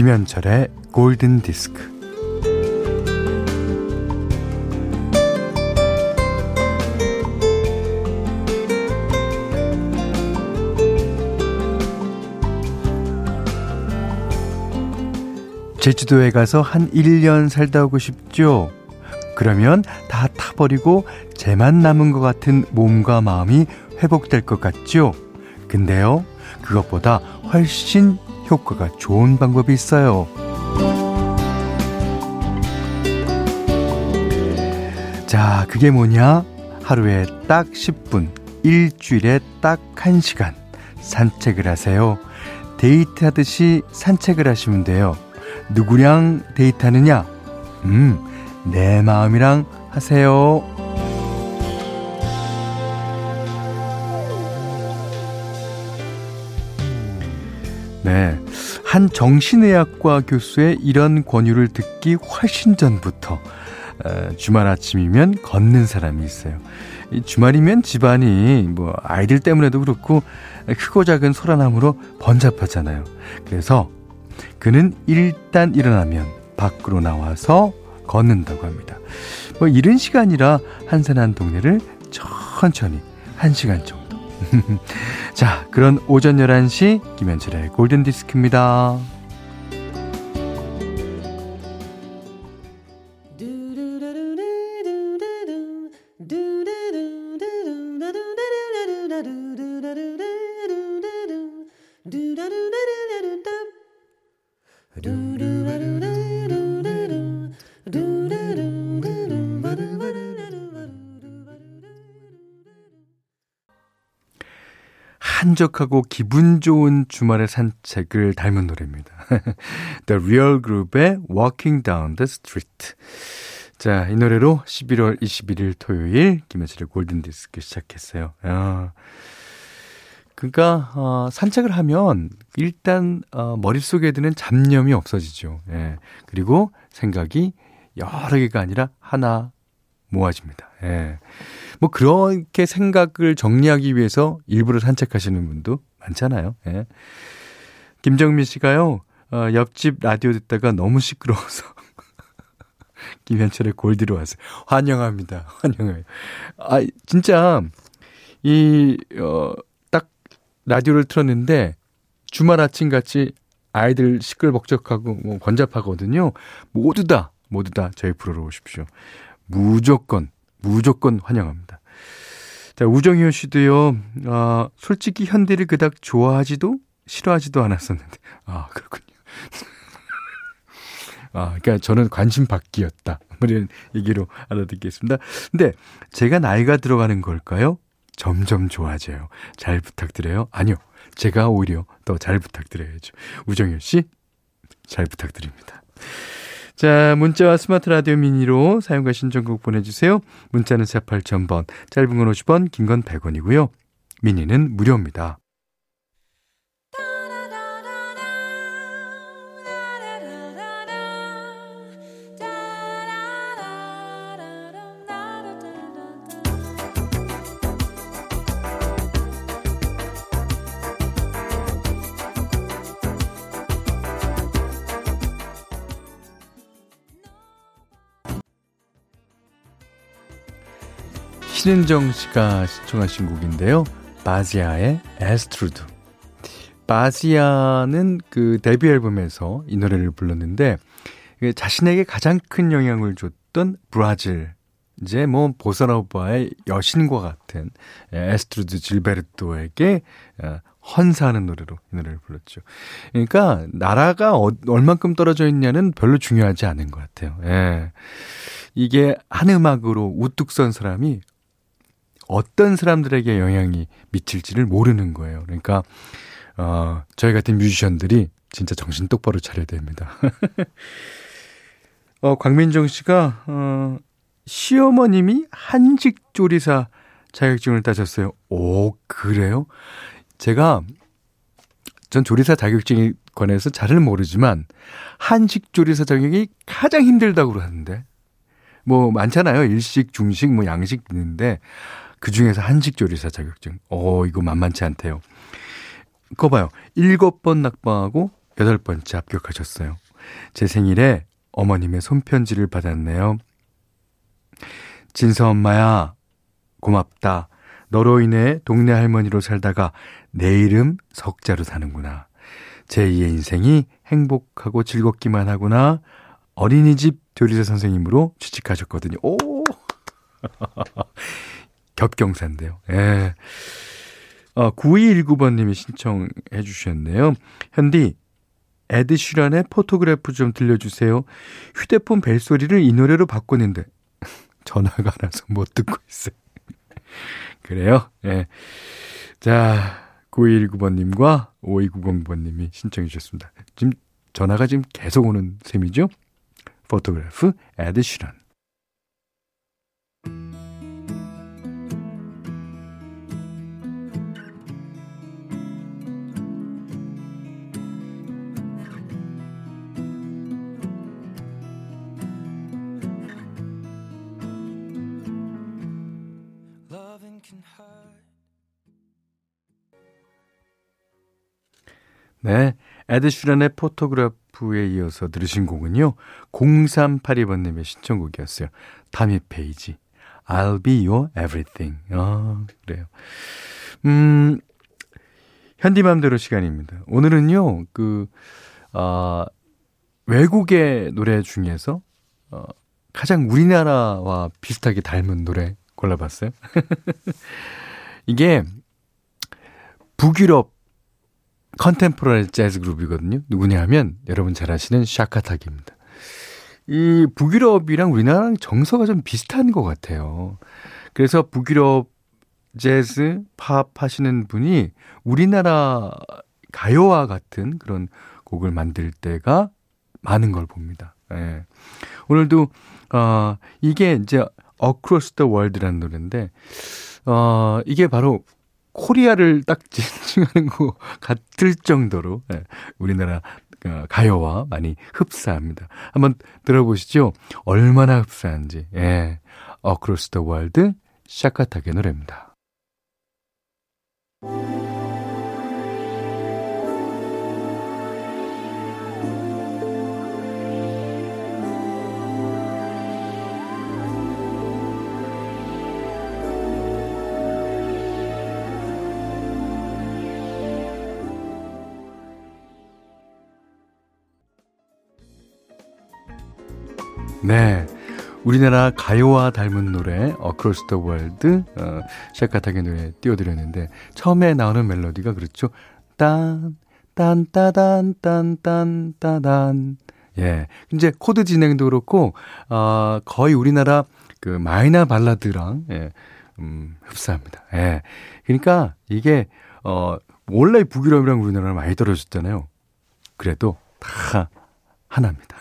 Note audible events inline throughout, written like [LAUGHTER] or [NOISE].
김현철의 골든 디스크. 제주도에 가서 한 1년 살다 오고 싶죠? 그러면 다 타버리고 재만 남은 것 같은 몸과 마음이 회복될 것 같죠? 근데요, 그것보다 훨씬 효과가 좋은 방법이 있어요. 자, 그게 뭐냐? 하루에 딱 10분, 일주일에 딱 1시간 산책을 하세요. 데이트하듯이 산책을 하시면 돼요. 누구랑 데이트하느냐? 음, 내 마음이랑 하세요. 네. 한 정신의학과 교수의 이런 권유를 듣기 훨씬 전부터 어, 주말 아침이면 걷는 사람이 있어요. 주말이면 집안이 뭐 아이들 때문에도 그렇고 크고 작은 소란함으로 번잡하잖아요. 그래서 그는 일단 일어나면 밖으로 나와서 걷는다고 합니다. 뭐 이른 시간이라 한산한 동네를 천천히 한 시간 정도. [LAUGHS] 자, 그런 오전 11시 김현철의 골든 디스크입니다. 한적하고 기분 좋은 주말의 산책을 닮은 노래입니다. [LAUGHS] The Real Group의 Walking Down the Street. 자, 이 노래로 11월 21일 토요일 김현철의 골든디스크 시작했어요. 아, 그러니까 어, 산책을 하면 일단 어, 머릿속에 드는 잡념이 없어지죠. 예. 그리고 생각이 여러 개가 아니라 하나 모아집니다. 예. 뭐 그렇게 생각을 정리하기 위해서 일부러 산책하시는 분도 많잖아요. 예. 김정민 씨가요, 어, 옆집 라디오 듣다가 너무 시끄러워서 [LAUGHS] 김현철의 골디로 왔어요. 환영합니다. [LAUGHS] 환영해요. 아, 진짜, 이, 어, 딱 라디오를 틀었는데 주말 아침 같이 아이들 시끌벅적하고 뭐 번잡하거든요. 모두 다, 모두 다 저희 프로로 오십시오. 무조건, 무조건 환영합니다. 자, 우정희호 씨도요, 아, 솔직히 현디를 그닥 좋아하지도 싫어하지도 않았었는데, 아, 그렇군요. [LAUGHS] 아, 그러니까 저는 관심 받기였다. 뭐 이런 얘기로 알아듣겠습니다. 근데 제가 나이가 들어가는 걸까요? 점점 좋아져요. 잘 부탁드려요. 아니요. 제가 오히려 더 잘 부탁드려야죠. 우정효 씨, 잘 부탁드립니다. 자, 문자와 스마트 라디오 미니로 사용과 신청곡 보내주세요. 문자는 48,000번, 짧은 건 50원, 긴 건 100원이고요. 미니는 무료입니다. 신은정 씨가 신청하신 곡인데요. Basia의 Astrud. Basia는 그 데뷔 앨범에서 이 노래를 불렀는데 그 자신에게 가장 큰 영향을 줬던 브라질 이제 뭐 보사노바의 여신과 같은 Astrud Gilberto에게 어, 헌사하는 노래로 이 노래를 불렀죠. 그러니까 나라가 어, 얼만큼 떨어져 있냐는 별로 중요하지 않은 것 같아요. 예. 이게 한 음악으로 우뚝 선 사람이 어떤 사람들에게 영향이 미칠지를 모르는 거예요. 그러니까 어, 저희 같은 뮤지션들이 진짜 정신 똑바로 차려야 됩니다. [LAUGHS] 어, 광민정 씨가 어, 시어머님이 한직 조리사 자격증을 따셨어요. 오, 그래요? 제가 전 조리사 자격증에 관해서 잘은 모르지만 한식 조리사 자격이 가장 힘들다고 그러는데 뭐 많잖아요. 일식, 중식, 뭐 양식 있는데 그 중에서 한식 조리사 자격증. 어, 이거 만만치 않대요. 그거 봐요. 일곱 번 낙방하고 여덟 번째 합격하셨어요. 제 생일에 어머님의 손편지를 받았네요. 진서 엄마야, 고맙다. 너로 인해 동네 할머니로 살다가 내 이름 석자로 사는구나. 제2의 인생이 행복하고 즐겁기만 하구나. 어린이집 조리사 선생님으로 취직하셨거든요. 오! [LAUGHS] 겹경사인데요. 예. 어, 9219번님이 신청해 주셨네요. 현디, 에드 시런의 Photograph 좀 들려주세요. 휴대폰 벨소리를 이 노래로 바꾸는데 [LAUGHS] 전화가 안 와서 못 듣고 있어요. [LAUGHS] 그래요? 예. 자, 9219번님과 5290번님이 신청해 주셨습니다. 지금 전화가 지금 계속 오는 셈이죠? Photograph 에드 시런. 네. 에드슈란의 포토그래프에 이어서 들으신 곡은요. 0382번님의 신청곡이었어요. 타미 페이지. I'll be your everything. 아, 그래요. 음, 현디맘대로 시간입니다. 오늘은요, 그, 어, 외국의 노래 중에서, 어, 가장 우리나라와 비슷하게 닮은 노래 골라봤어요. [LAUGHS] 이게, 북유럽 컨템포러리 재즈 그룹이거든요. 누구냐 하면 여러분 잘 아시는 샤카타기입니다. 이 북유럽이랑 우리나라랑 정서가 좀 비슷한 것 같아요. 그래서 북유럽 재즈, 팝 하시는 분이 우리나라 가요와 같은 그런 곡을 만들 때가 많은 걸 봅니다. 예. 오늘도, 어, 이게 이제 Across the World라는 노래인데, 어, 이게 바로 코리아를 딱 [LAUGHS] 지칭하는 것 같을 정도로 예, 우리나라 어, 가요와 많이 흡사합니다. 한번 들어보시죠. 얼마나 흡사한지. 예. Across the World 샤카타게 노래입니다. 네. 우리나라 가요와 닮은 노래 Across the World 어, 샤카탁의 노래 띄워드렸는데 처음에 나오는 멜로디가 그렇죠. 딴, 딴, 따단, 딴, 딴, 따단. 예. 이제 코드 진행도 그렇고 어, 거의 우리나라 그 마이너 발라드랑 예, 음, 흡사합니다. 예. 그러니까 이게 어 원래 북유럽이랑 우리나라랑 많이 떨어졌잖아요. 그래도 다 하나입니다.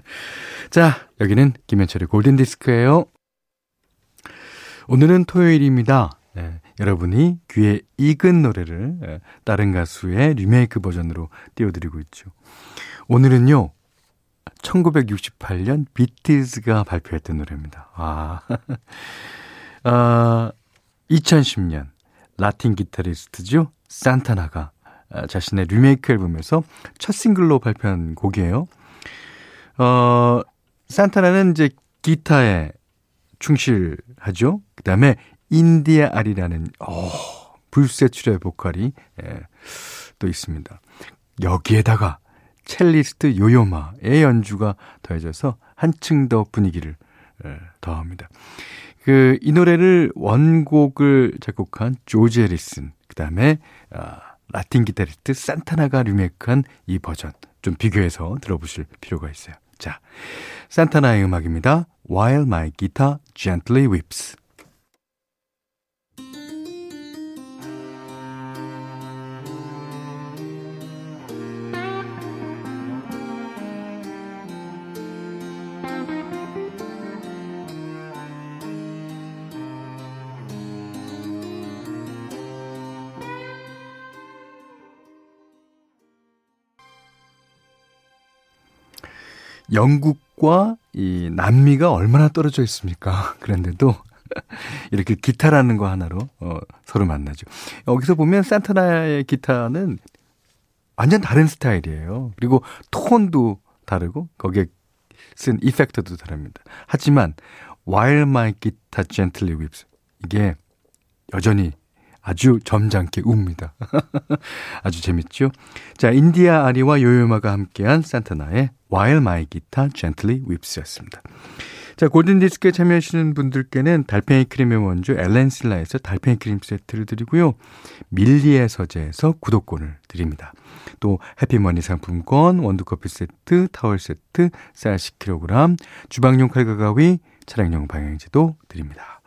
[LAUGHS] 자, 여기는 김현철의 골든디스크예요. 오늘은 토요일입니다. 네, 여러분이 귀에 익은 노래를 네, 다른 가수의 리메이크 버전으로 띄워드리고 있죠. 오늘은요, 1968년 비틀즈가 발표했던 노래입니다. 아, [LAUGHS] 아 2010년 라틴 기타리스트죠. 산타나가 아, 자신의 리메이크 앨범에서 첫 싱글로 발표한 곡이에요. 어, 산타나는 이제 기타에 충실하죠. 그 다음에 인디아 아리라는, 어, 불세출의 보컬이, 예, 또 있습니다. 여기에다가 첼리스트 요요마의 연주가 더해져서 한층 더 분위기를 예, 더합니다. 그, 이 노래를 원곡을 작곡한 조지 에리슨, 그 다음에, 아, 라틴 기타리스트 산타나가 리메이크한 이 버전 좀 비교해서 들어보실 필요가 있어요. 자, 산타나의 음악입니다. While My Guitar Gently Weeps. 영국과 이 남미가 얼마나 떨어져 있습니까? [LAUGHS] 그런데도 [LAUGHS] 이렇게 기타라는 거 하나로 어, 서로 만나죠. 여기서 보면 산타나의 기타는 완전 다른 스타일이에요. 그리고 톤도 다르고 거기에 쓴 이펙트도 다릅니다. 하지만 While My Guitar Gently Weeps 이게 여전히 아주 점잖게 웁니다. [LAUGHS] 아주 재밌죠? 자, 인디아 아리와 요요마가 함께한 산타나의 While My Guitar Gently Weeps였습니다. 자, 골든디스크에 참여하시는 분들께는 달팽이 크림의 원조 엘렌실라에서 달팽이 크림 세트를 드리고요. 밀리의 서재에서 구독권을 드립니다. 또 해피머니 상품권, 원두커피 세트, 타월 세트, 쌀 10kg, 주방용 칼과 가위, 차량용 방향지도 드립니다.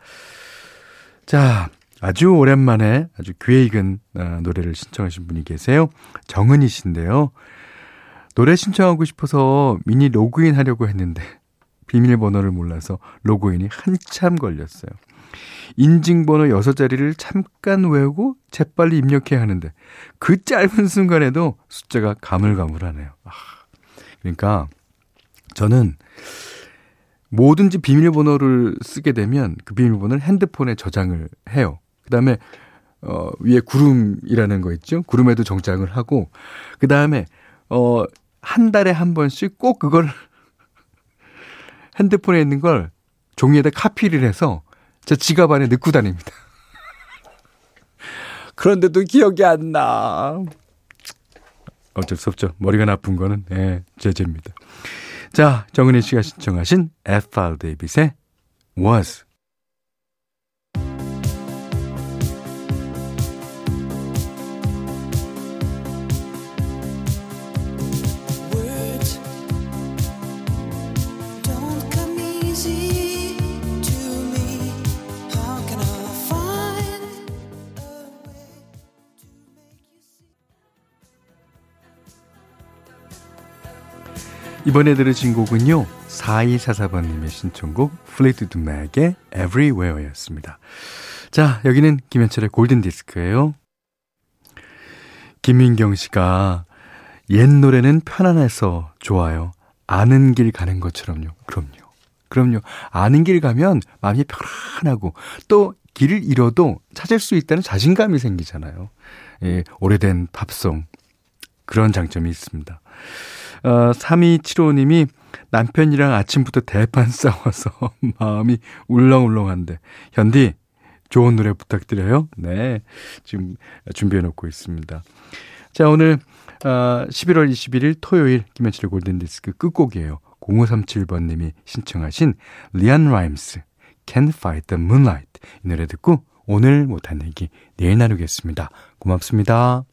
자, 아주 오랜만에 아주 귀에 익은 아, 노래를 신청하신 분이 계세요. 정은희 씨인데요. 노래 신청하고 싶어서 미니 로그인 하려고 했는데 비밀번호를 몰라서 로그인이 한참 걸렸어요. 인증번호 6자리를 잠깐 외우고 재빨리 입력해야 하는데 그 짧은 순간에도 숫자가 가물가물하네요. 아, 그러니까 저는 뭐든지 비밀번호를 쓰게 되면 그 비밀번호를 핸드폰에 저장을 해요. 그 다음에, 어, 위에 구름이라는 거 있죠? 구름에도 정장을 하고, 그 다음에, 어, 한 달에 한 번씩 꼭 그걸 [LAUGHS] 핸드폰에 있는 걸 종이에다 카피를 해서 제 지갑 안에 넣고 다닙니다. [LAUGHS] 그런데도 기억이 안 나. 어쩔 수 없죠. 머리가 나쁜 거는, 예, 제 죄입니다. 자, 정은희 씨가 신청하신 F.R. 데이빗의 Was. 이번에 들으신 곡은요. 4244번님의 신청곡 플레이드 맥의 Everywhere였습니다. 자, 여기는 김현철의 골든디스크예요. 김민경 씨가 옛 노래는 편안해서 좋아요. 아는 길 가는 것처럼요. 그럼요. 그럼요. 아는 길 가면 마음이 편안하고 또 길을 잃어도 찾을 수 있다는 자신감이 생기잖아요. 예, 오래된 팝송. 그런 장점이 있습니다. 어, 3275님이 남편이랑 아침부터 대판 싸워서 [LAUGHS] 마음이 울렁울렁한데, 현디, 좋은 노래 부탁드려요. 네. 지금 준비해 놓고 있습니다. 자, 오늘, 어, 11월 21일 토요일 김현철의 골든디스크 끝곡이에요. 0537번님이 신청하신 리안 라임스, Can't Fight the Moonlight. 이 노래 듣고 오늘 못한 얘기 내일 나누겠습니다. 고맙습니다.